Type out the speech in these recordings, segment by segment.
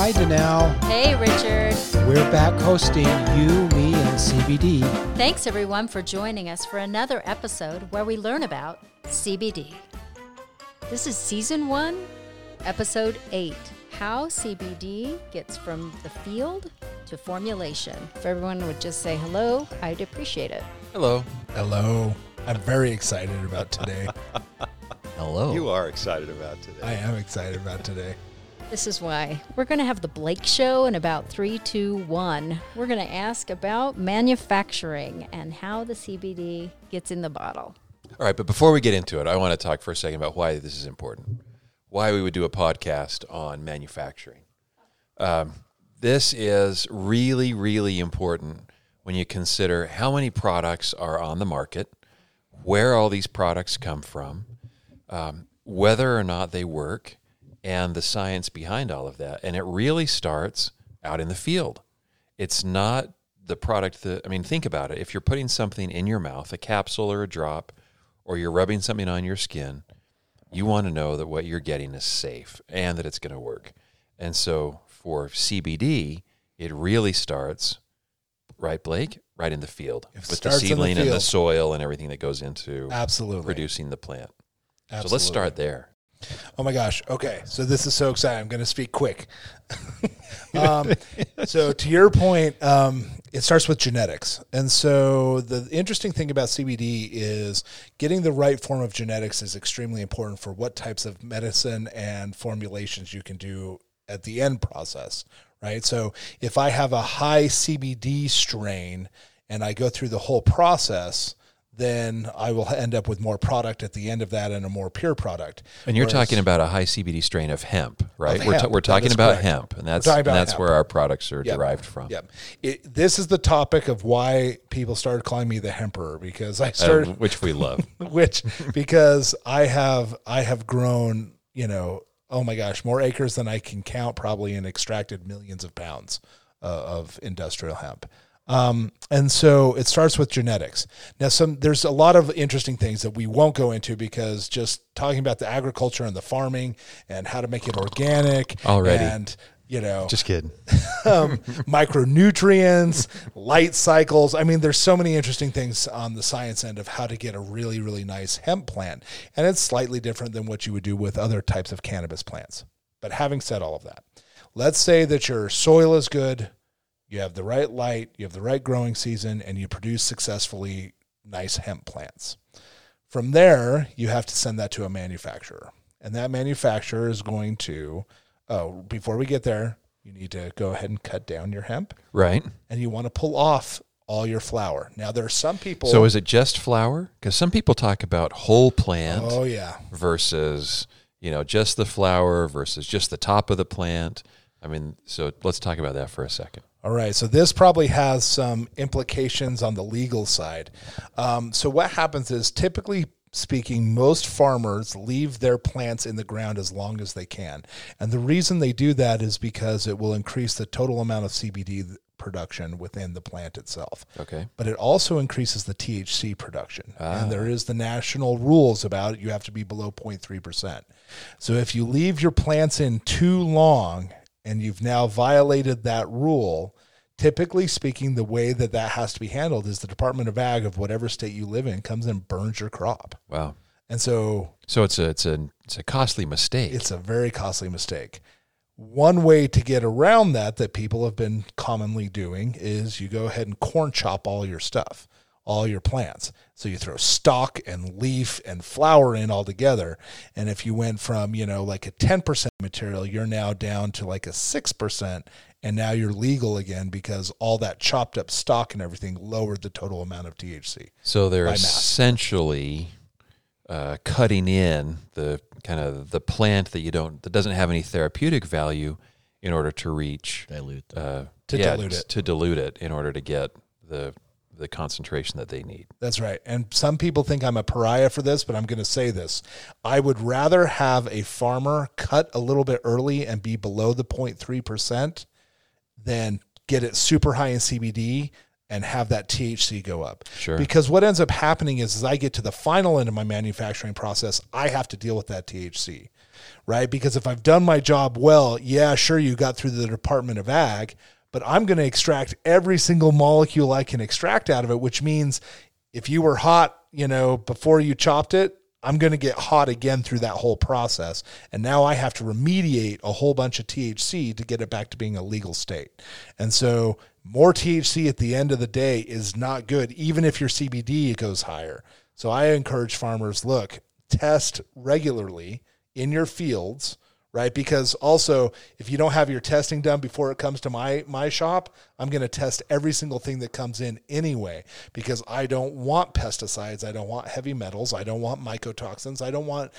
Hi, Danelle. Hey, Richard. We're back hosting You, Me, and CBD. Thanks, everyone, for joining us for another episode where we learn about CBD. This is season one, episode eight How CBD Gets from the Field to Formulation. If everyone would just say hello, I'd appreciate it. Hello. Hello. I'm very excited about today. Hello. You are excited about today. I am excited about today. This is why we're going to have the Blake Show in about three, two, one. We're going to ask about manufacturing and how the CBD gets in the bottle. All right, but before we get into it, I want to talk for a second about why this is important. Why we would do a podcast on manufacturing. Um, this is really, really important when you consider how many products are on the market, where all these products come from, um, whether or not they work, and the science behind all of that. And it really starts out in the field. It's not the product that, I mean, think about it. If you're putting something in your mouth, a capsule or a drop, or you're rubbing something on your skin, you want to know that what you're getting is safe and that it's going to work. And so for CBD, it really starts, right, Blake? Right in the field It with the in the seedling and the soil and everything that goes into Absolutely. producing the plant. So let's start there. Oh my gosh. Okay. So this is so exciting. I'm going to speak quick. um, so to your point, um, it starts with genetics. And so the interesting thing about CBD is getting the right form of genetics is extremely important for what types of medicine and formulations you can do at the end process, right? So if I have a high CBD strain and I go through the whole process, then I will end up with more product at the end of that and a more pure product. And you're Whereas- talking about a high CBD strain of hemp, right? Of we're, hemp, we're talking about correct. hemp, and that's and that's hemp. where our products are Yep. derived from. Yep. It, this is the topic of why people started calling me the hemperer because I Uh, started, which we love. which because I have I have grown, you know, oh my gosh, more acres than I can count, probably, and extracted millions of pounds uh, of industrial hemp. Um, and so it starts with genetics. Now, some there's a lot of interesting things that we won't go into because just talking about the agriculture and the farming and how to make it organic Already. and you know Just kidding. um, micronutrients, light cycles. I mean, there's so many interesting things on the science end of how to get a really, really nice hemp plant. And it's slightly different than what you would do with other types of cannabis plants. But having said all of that, let's say that your soil is good, you have the right light, you have the right growing season, and you produce successfully nice hemp plants. From there, you have to send that to a manufacturer. And that manufacturer is going to, oh, before we get there, you need to go ahead and cut down your hemp Right. and you want to pull off all your flower. Now, there are some people. So is it just flower? Because some people talk about whole plant oh, yeah. versus you know just the flower versus just the top of the plant. I mean, so let's talk about that for a second. All right. So this probably has some implications on the legal side. Um, so what happens is typically speaking, most farmers leave their plants in the ground as long as they can. And the reason they do that is because it will increase the total amount of CBD production within the plant itself. Okay. But it also increases the THC production. And there is the national rules about it. You have to be below 0.3%. So if you leave your plants in too long and you've now violated that rule, typically speaking, the way that that has to be handled is the Department of Ag of whatever state you live in comes and burns your crop. Wow. And so So it's a it's a it's a costly mistake. it's a very costly mistake. One way to get around that that people have been commonly doing is you go ahead and corn chop all your stuff, all your plants. So you throw stalk and leaf and flower in all together. And if you went from, you know, like a 10% material, you're now down to like a 6%. And now you're legal again because all that chopped up stock and everything lowered the total amount of THC. so they're essentially uh, cutting in the kind of the plant that you don't that doesn't have any therapeutic value in order to reach dilute. uh, To yeah, dilute it. to dilute it in order to get the the concentration that they need. That's right. And some people think I'm a pariah for this, but I'm going to say this. I would rather have a farmer cut a little bit early and be below the 0.3% than get it super high in CBD and have that THC go up. Sure. Because what ends up happening is as I get to the final end of my manufacturing process, I have to deal with that THC. Right? Because if I've done my job well, yeah, sure you got through the Department of Ag, but I'm going to extract every single molecule I can extract out of it, which means if you were hot, you know, before you chopped it, I'm going to get hot again through that whole process. And now I have to remediate a whole bunch of THC to get it back to being a legal state. And so more THC at the end of the day is not good, even if your CBD goes higher. So I encourage farmers look, test regularly in your fields right? Because also if you don't have your testing done before it comes to my my shop i'm going to test every single thing that comes in anyway because i don't want pesticides i don't want heavy metals i don't want mycotoxins i don't want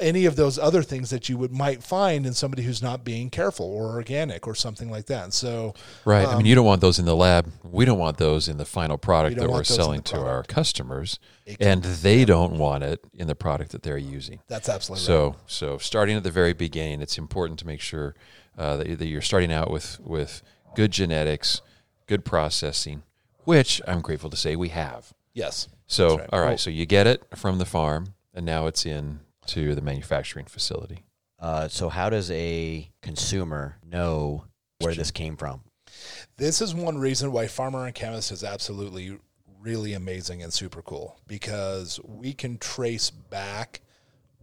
any of those other things that you would might find in somebody who's not being careful or organic or something like that so Right. I mean, you don't want those in the lab. We don't want those in the final product don't that we're want those in selling to our customers, and they don't want it in the product that they're using. that's absolutely right. So, so starting at the very beginning, it's important to make sure uh, that, that you're starting out with with good genetics, good processing, which I'm grateful to say we have. yes So, right. all right, Well- so you get it from the farm, and now it's in to the manufacturing facility. Uh, so how does a consumer know where this came from? This is one reason why Farmer and Chemist is absolutely really amazing and super cool because we can trace back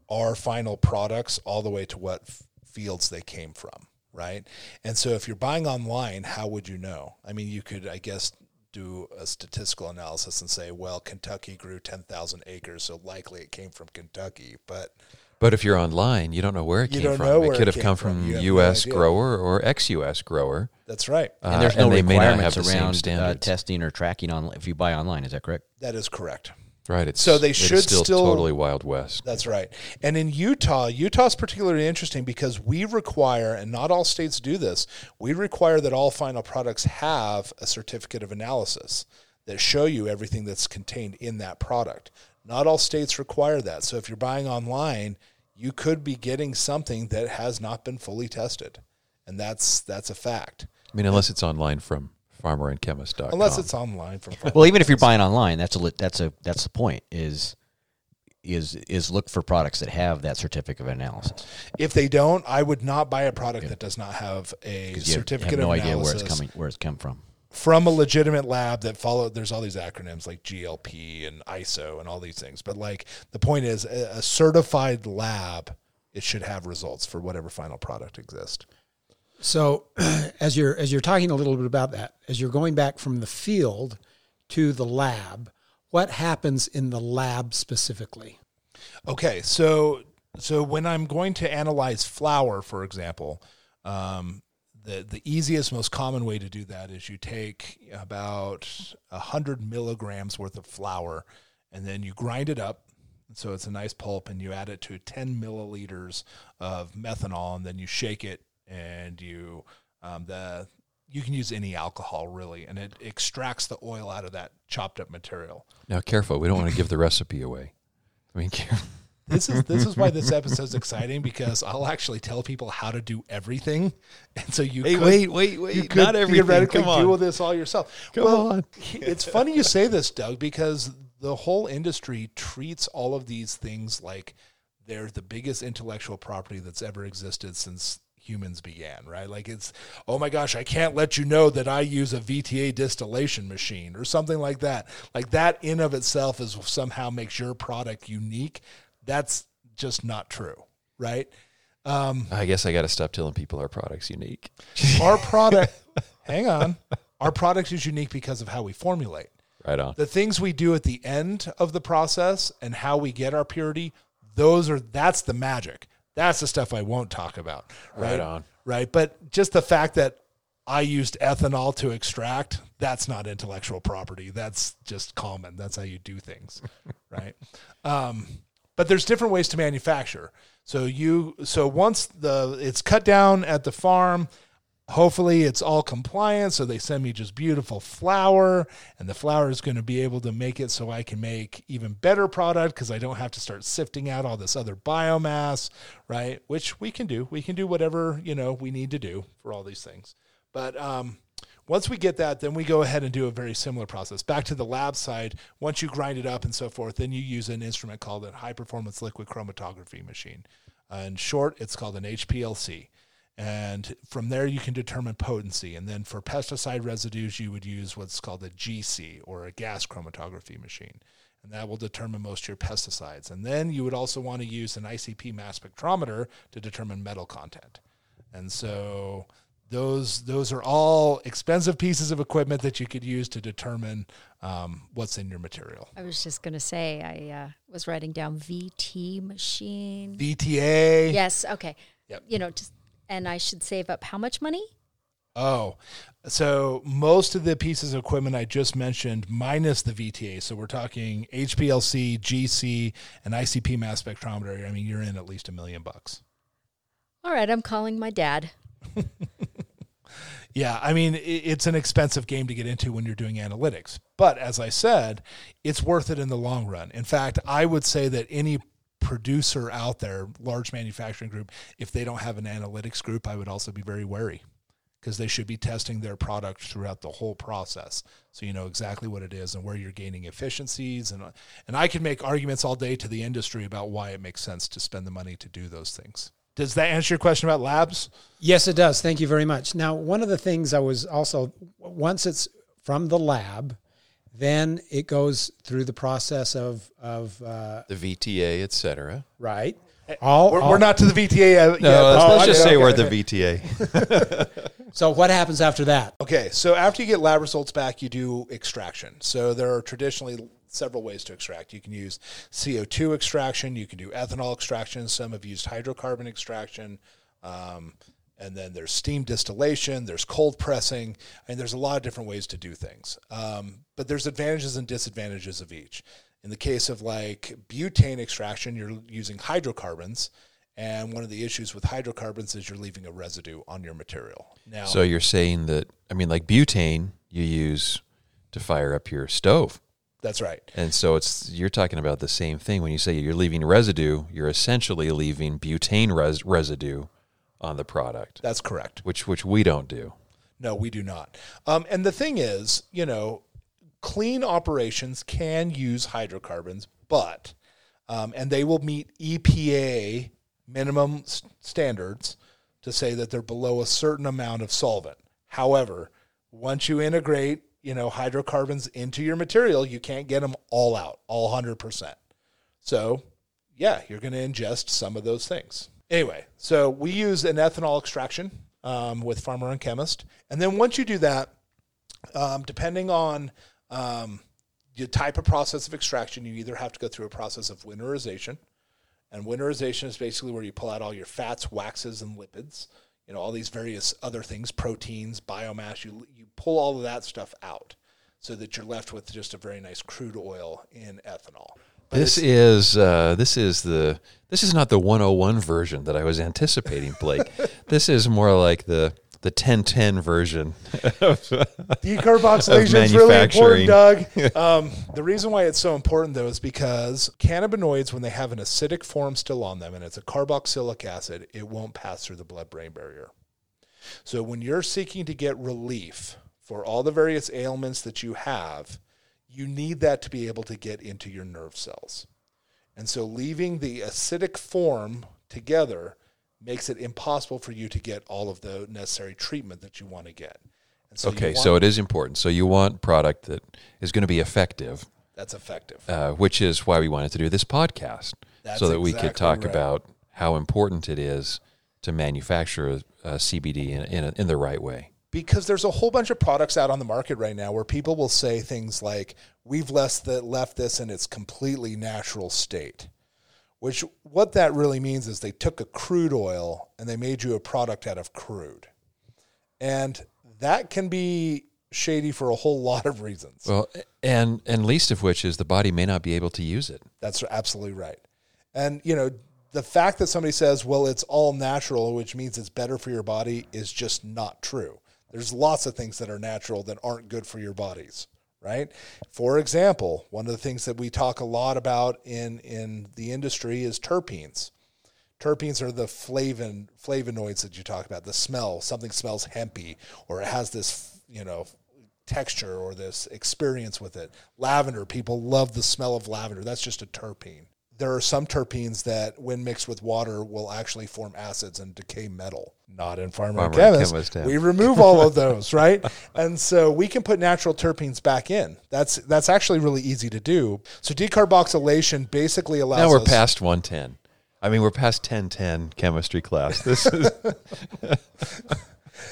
our final products all the way to what f- fields they came from, right? And so if you're buying online, how would you know? I mean, you could, I guess, do a statistical analysis and say, well, Kentucky grew 10,000 acres, so likely it came from Kentucky. But But if you're online, you don't know where it came from. It could it have come from. from You have no U.S. grower or ex-U.S. grower. that's right. Uh, And there's no they may not have requirements the same around uh, testing or tracking on if you buy online. Is that correct? That is correct. Right. It's, So they should still, still- totally Wild West. That's right. And in Utah, Utah's particularly interesting because we require, and not all states do this, we require that all final products have a certificate of analysis that show you everything that's contained in that product. Not all states require that. So if you're buying online, you could be getting something that has not been fully tested. And that's that's a fact. I mean, unless it's online from farmerandchemist.com. Unless it's online from Well, even if you're buying online, that's a lit- that's a that's the point is is is look for products that have that certificate of analysis. if they don't, I would not buy a product that does not have a you have- certificate have no of idea where it's coming where it's come from. from a legitimate lab that follow there's all these acronyms like GLP and ISO and all these things but like the point is a, a certified lab it should have results for whatever final product exists So, as you're as you're talking a little bit about that, as you're going back from the field to the lab, what happens in the lab specifically? okay so so when i'm going to analyze flower for example um, the, the easiest most common way to do that is you take about 100 milligrams worth of flower and then you grind it up so it's a nice pulp and you add it to 10 milliliters of methanol and then you shake it and you um, the you can use any alcohol really and it extracts the oil out of that chopped up material now, careful. We don't want to give the recipe away. I mean, care- this is this is why this episode's exciting because I'll actually tell people how to do everything, and so you Hey, could, wait, wait, wait. you could Not everything. theoretically Come on. do this all yourself. Come well, on. it's funny you say this, Doug, because the whole industry treats all of these things like they're the biggest intellectual property that's ever existed since humans began, right? Like it's, oh my gosh, I can't let you know that I use a VTA distillation machine or something like that. Like that in of itself is somehow makes your product unique. That's just not true, right? Um, I guess I got to stop telling people our product's unique. Our product, hang on, our product is unique because of how we formulate. Right on. the things we do at the end of the process and how we get our purity those are that's the magic that's the stuff i won't talk about right Right? on. right but just the fact that i used ethanol to extract that's not intellectual property. That's just common. That's how you do things right? Um, but there's different ways to manufacture. So you so once the it's cut down at the farm hopefully it's all compliant so they send me just beautiful flower and the flower is going to be able to make it so i can make even better product because i don't have to start sifting out all this other biomass right which we can do we can do whatever you know we need to do for all these things but um, Once we get that, then we go ahead and do a very similar process. Back to the lab side, once you grind it up and so forth, then you use an instrument called a high performance liquid chromatography machine. Uh, in short, it's called an HPLC. And from there, you can determine potency. And then for pesticide residues, you would use what's called a GC or a gas chromatography machine. And that will determine most of your pesticides. And then you would also want to use an ICP mass spectrometer to determine metal content. And so those those are all expensive pieces of equipment that you could use to determine um, what's in your material. I was just going to say, I uh, was writing down VT machine. VTA. Yes. Okay. Yep. You know, just and I should save up how much money? Oh, so most of the pieces of equipment I just mentioned, minus the VTA, so we're talking HPLC, GC, and ICP mass spectrometer. I mean, you're in at least a million bucks. All right, I'm calling my dad. Yeah, I mean, it's an expensive game to get into when you're doing analytics. But as I said, it's worth it in the long run. In fact, I would say that any producer out there, large manufacturing group, if they don't have an analytics group, I would also be very wary because they should be testing their product throughout the whole process so you know exactly what it is and where you're gaining efficiencies and and I can make arguments all day to the industry about why it makes sense to spend the money to do those things. Does that answer your question about labs? Yes, it does. Thank you very much. Now, one of the things I was also once it's from the lab, then it goes through the process of of uh, The VTA, et cetera. right. All, We're, all- we're not to the VTA yet. No, yet. let's, Oh, let's okay, just say okay, we're at okay. the VTA. So what happens after that? Okay, so after you get lab results back, you do extraction. So there are traditionally several ways to extract. You can use CO2 extraction, you can do ethanol extraction, some have used hydrocarbon extraction. Um, and then there's steam distillation, there's cold pressing, and there's a lot of different ways to do things. Um, but there's advantages and disadvantages of each. In the case of like butane extraction, you're using hydrocarbons, and one of the issues with hydrocarbons is you're leaving a residue on your material. Now, So you're saying that, I mean, like butane you use to fire up your stove. that's right. And so it's you're talking about the same thing when you say you're leaving residue, you're essentially leaving butane res- residue on the product, That's correct. which which we don't do. No, we do not. Um, and the thing is, you know, clean operations can use hydrocarbons, but um, and they will meet EPA minimum s- standards to say that they're below a certain amount of solvent. However, once you integrate, you know, hydrocarbons into your material, you can't get them all out, all hundred percent. So, yeah, you're going to ingest some of those things. Anyway, so we use an ethanol extraction um, with Farmer and Chemist. And then once you do that, um, depending on um, the type of process of extraction, you either have to go through a process of winterization. And winterization is basically where you pull out all your fats, waxes, and lipids, you know, all these various other things, proteins, biomass. You, you pull all of that stuff out so that you're left with just a very nice crude oil in ethanol. This is uh, this is the this is not the 101 version that I was anticipating, Blake. this is more like the the 1010 version. Decarboxylation is Of really important. Doug. um, the reason why it's so important, though, is because cannabinoids, when they have an acidic form still on them and it's a carboxylic acid, it won't pass through the blood brain barrier. So when you're seeking to get relief for all the various ailments that you have, you need that to be able to get into your nerve cells. And so leaving the acidic form together makes it impossible for you to get all of the necessary treatment that you want to get. And so okay, so it is important. So you want product that is going to be effective, That's effective. uh, which is why we wanted to do this podcast, That's so that we could talk right. about how important it is to manufacture uh, CBD in in, a, in the right way. Because there's a whole bunch of products out on the market right now where people will say things like, "We've left the, left this in its completely natural state," which what that really means is they took a crude oil and they made you a product out of crude, and that can be shady for a whole lot of reasons. Well, and and least of which is the body may not be able to use it. That's absolutely right. And, you know, the fact that somebody says, well, it's all natural, which means it's better for your body, is just not true. There's lots of things that are natural that aren't good for your bodies, right? For example, one of the things that we talk a lot about in, in the industry is terpenes. Terpenes are the flavin, flavonoids that you talk about, the smell. Something smells hempy or it has this you know texture or this experience with it. Lavender, people love the smell of lavender. That's just a terpene. There are some terpenes that, when mixed with water, will actually form acids and decay metal. Not in Farmer, and Farmer Chemist. Chemist, yeah. We remove all of those, right? And so we can put natural terpenes back in. That's that's actually really easy to do. So decarboxylation basically allows Now we're us- past 110. I mean, we're past 1010 chemistry class. This is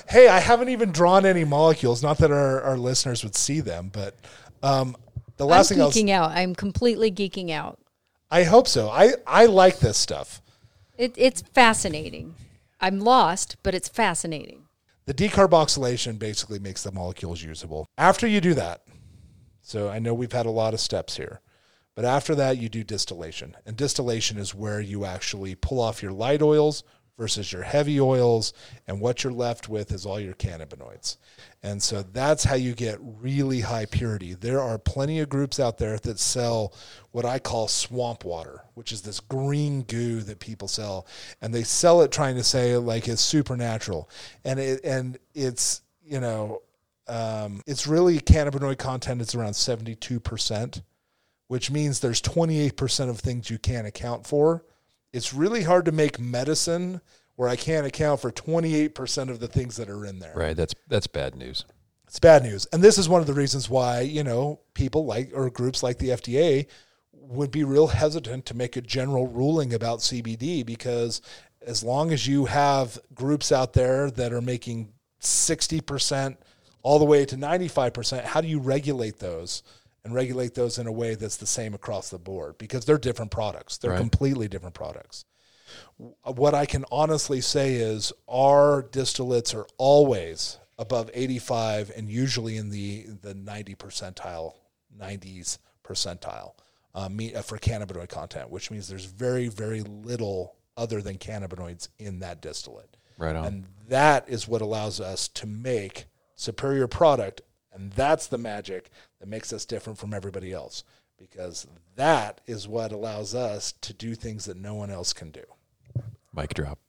hey, I haven't even drawn any molecules. Not that our, our listeners would see them, but um, the I'm last thing I was, geeking out. I'm completely geeking out. I hope so. I, I like this stuff. It, it's fascinating. I'm lost, but it's fascinating. The decarboxylation basically makes the molecules usable. After you do that, so I know we've had a lot of steps here, but after that, you do distillation. And distillation is where you actually pull off your light oils versus your heavy oils, and what you're left with is all your cannabinoids. And so that's how you get really high purity. There are plenty of groups out there that sell what I call swamp water, which is this green goo that people sell, and they sell it trying to say like it's supernatural, and it and it's you know um, it's really cannabinoid content. It's around seventy two percent, which means there's twenty eight percent of things you can't account for. It's really hard to make medicine where I can't account for twenty eight percent of the things that are in there. right. That's that's bad news. It's bad news. And this is one of the reasons why, you know, people like or groups like the FDA would be real hesitant to make a general ruling about CBD because as long as you have groups out there that are making 60% all the way to 95%, how do you regulate those? And regulate those in a way that's the same across the board because they're different products. They're Right. completely different products what I can honestly say is our distillates are always above 85 and usually in the the 90 percentile, 90s percentile um, me- uh, for cannabinoid content, which means there's very very little other than cannabinoids in that distillate. Right on. And that is what allows us to make superior product. And that's the magic that makes us different from everybody else because that is what allows us to do things that no one else can do. Mic drop.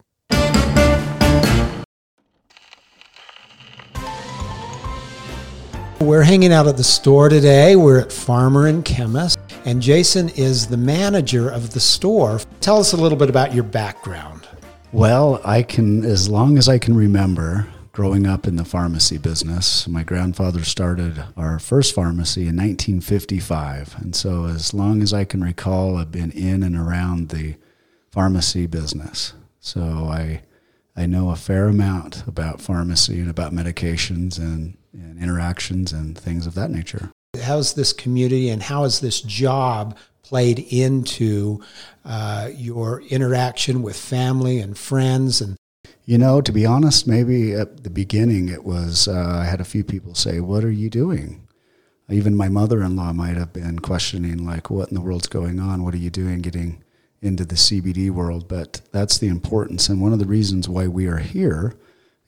We're hanging out at the store today. We're at Farmer and Chemist, and Jason is the manager of the store. Tell us a little bit about your background. Well, I can, as long as I can remember, growing up in the pharmacy business, my grandfather started our first pharmacy in 1955. And so, as long as I can recall, I've been in and around the pharmacy business. So, I, I know a fair amount about pharmacy and about medications and, and interactions and things of that nature. How's this community and how has this job played into uh, your interaction with family and friends? And You know, to be honest, maybe at the beginning it was, uh, I had a few people say, What are you doing? Even my mother in law might have been questioning, like, what in the world's going on? What are you doing getting into the CBD world? But that's the importance. And one of the reasons why we are here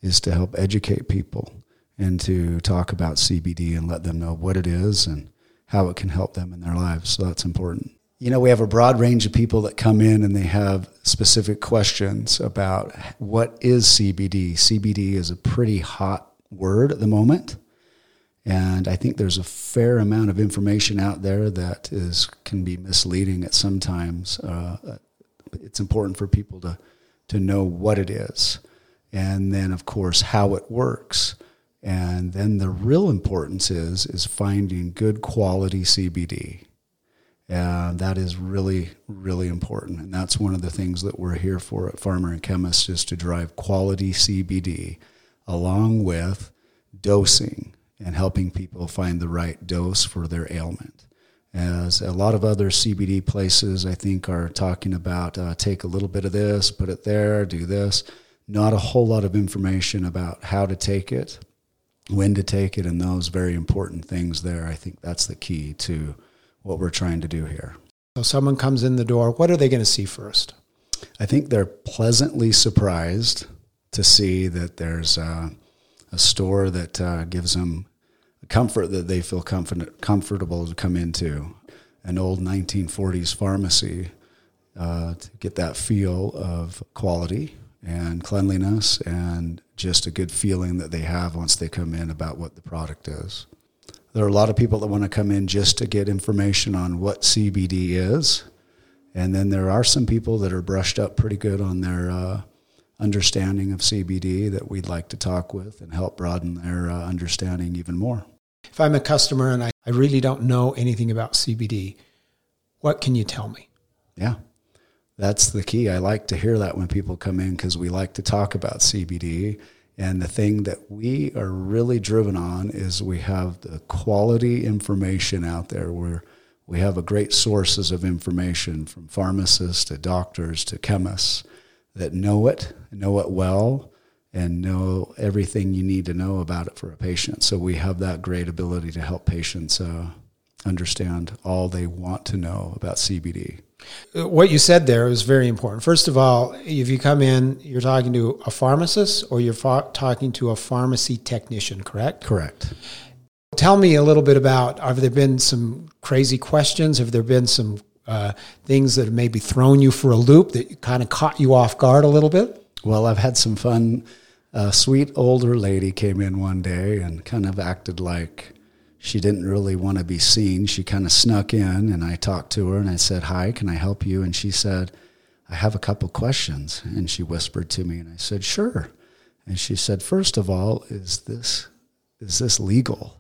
is to help educate people and to talk about CBD and let them know what it is and how it can help them in their lives. So that's important. You know, we have a broad range of people that come in and they have specific questions about what is CBD. CBD is a pretty hot word at the moment. And I think there's a fair amount of information out there that is can be misleading at sometimes. Uh, it's important for people to to know what it is, and then of course how it works. And then the real importance is is finding good quality CBD. And that is really, really important. And that's one of the things that we're here for at Farmer and Chemist is to drive quality CBD along with dosing and helping people find the right dose for their ailment. As a lot of other CBD places, I think, are talking about uh, take a little bit of this, put it there, do this. Not a whole lot of information about how to take it, when to take it, and those very important things there. I think that's the key to what we're trying to do here. so someone comes in the door, what are they going to see first? I think they're pleasantly surprised to see that there's uh, a store that uh, gives them comfort that they feel comfort, comfortable to come into. An old 1940s pharmacy uh, to get that feel of quality and cleanliness and just a good feeling that they have once they come in about what the product is. There are a lot of people that want to come in just to get information on what CBD is. And then there are some people that are brushed up pretty good on their uh, understanding of CBD that we'd like to talk with and help broaden their uh, understanding even more. If I'm a customer and I, I really don't know anything about CBD, what can you tell me? Yeah, that's the key. I like to hear that when people come in because we like to talk about CBD. And the thing that we are really driven on is we have the quality information out there where we have a great sources of information from pharmacists to doctors to chemists that know it, know it well, and know everything you need to know about it for a patient. So we have that great ability to help patients uh, understand all they want to know about CBD. What you said there is very important. First of all, if you come in, you're talking to a pharmacist or you're fa- talking to a pharmacy technician, correct? Correct. Tell me a little bit about have there been some crazy questions? Have there been some uh, things that have maybe thrown you for a loop that kind of caught you off guard a little bit? Well, I've had some fun. A sweet older lady came in one day and kind of acted like she didn't really want to be seen. She kind of snuck in, and I talked to her and I said, Hi, can I help you? And she said, I have a couple questions. And she whispered to me, and I said, Sure. And she said, First of all, is this, is this legal?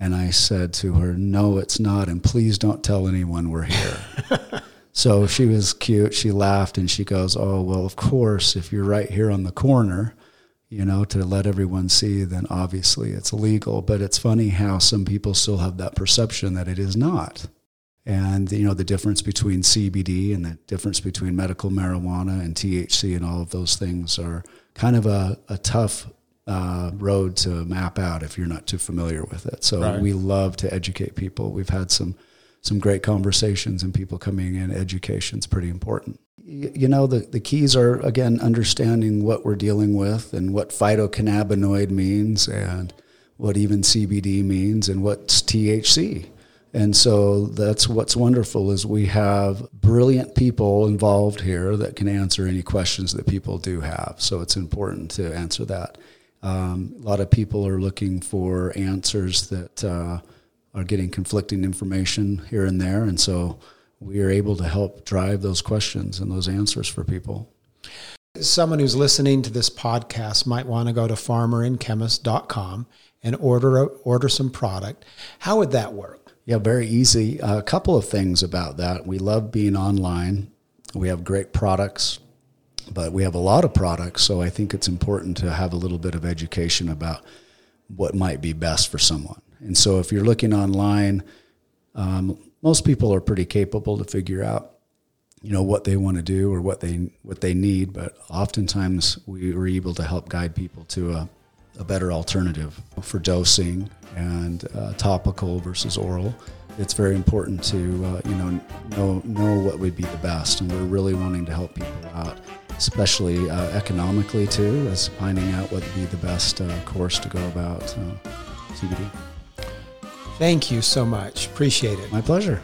And I said to her, No, it's not. And please don't tell anyone we're here. so she was cute. She laughed and she goes, Oh, well, of course, if you're right here on the corner, you know, to let everyone see, then obviously it's legal. But it's funny how some people still have that perception that it is not. And, you know, the difference between CBD and the difference between medical marijuana and THC and all of those things are kind of a, a tough uh, road to map out if you're not too familiar with it. So Right. we love to educate people. We've had some some great conversations and people coming in. Education's pretty important. You know, the, the keys are again understanding what we're dealing with and what phytocannabinoid means and what even CBD means and what's THC. And so that's what's wonderful is we have brilliant people involved here that can answer any questions that people do have. So it's important to answer that. Um, a lot of people are looking for answers that uh, are getting conflicting information here and there, and so we are able to help drive those questions and those answers for people. Someone who's listening to this podcast might want to go to farmerandchemist.com and order a, order some product. How would that work? Yeah, very easy. a couple of things about that. We love being online. We have great products, but we have a lot of products, so I think it's important to have a little bit of education about what might be best for someone. And so if you're looking online, um, most people are pretty capable to figure out you know what they want to do or what they what they need but oftentimes we are able to help guide people to a, a better alternative for dosing and uh, topical versus oral. It's very important to uh, you know know know what would be the best and we're really wanting to help people out especially uh, economically too as finding out what would be the best uh, course to go about uh, CBD Thank you so much. Appreciate it. my pleasure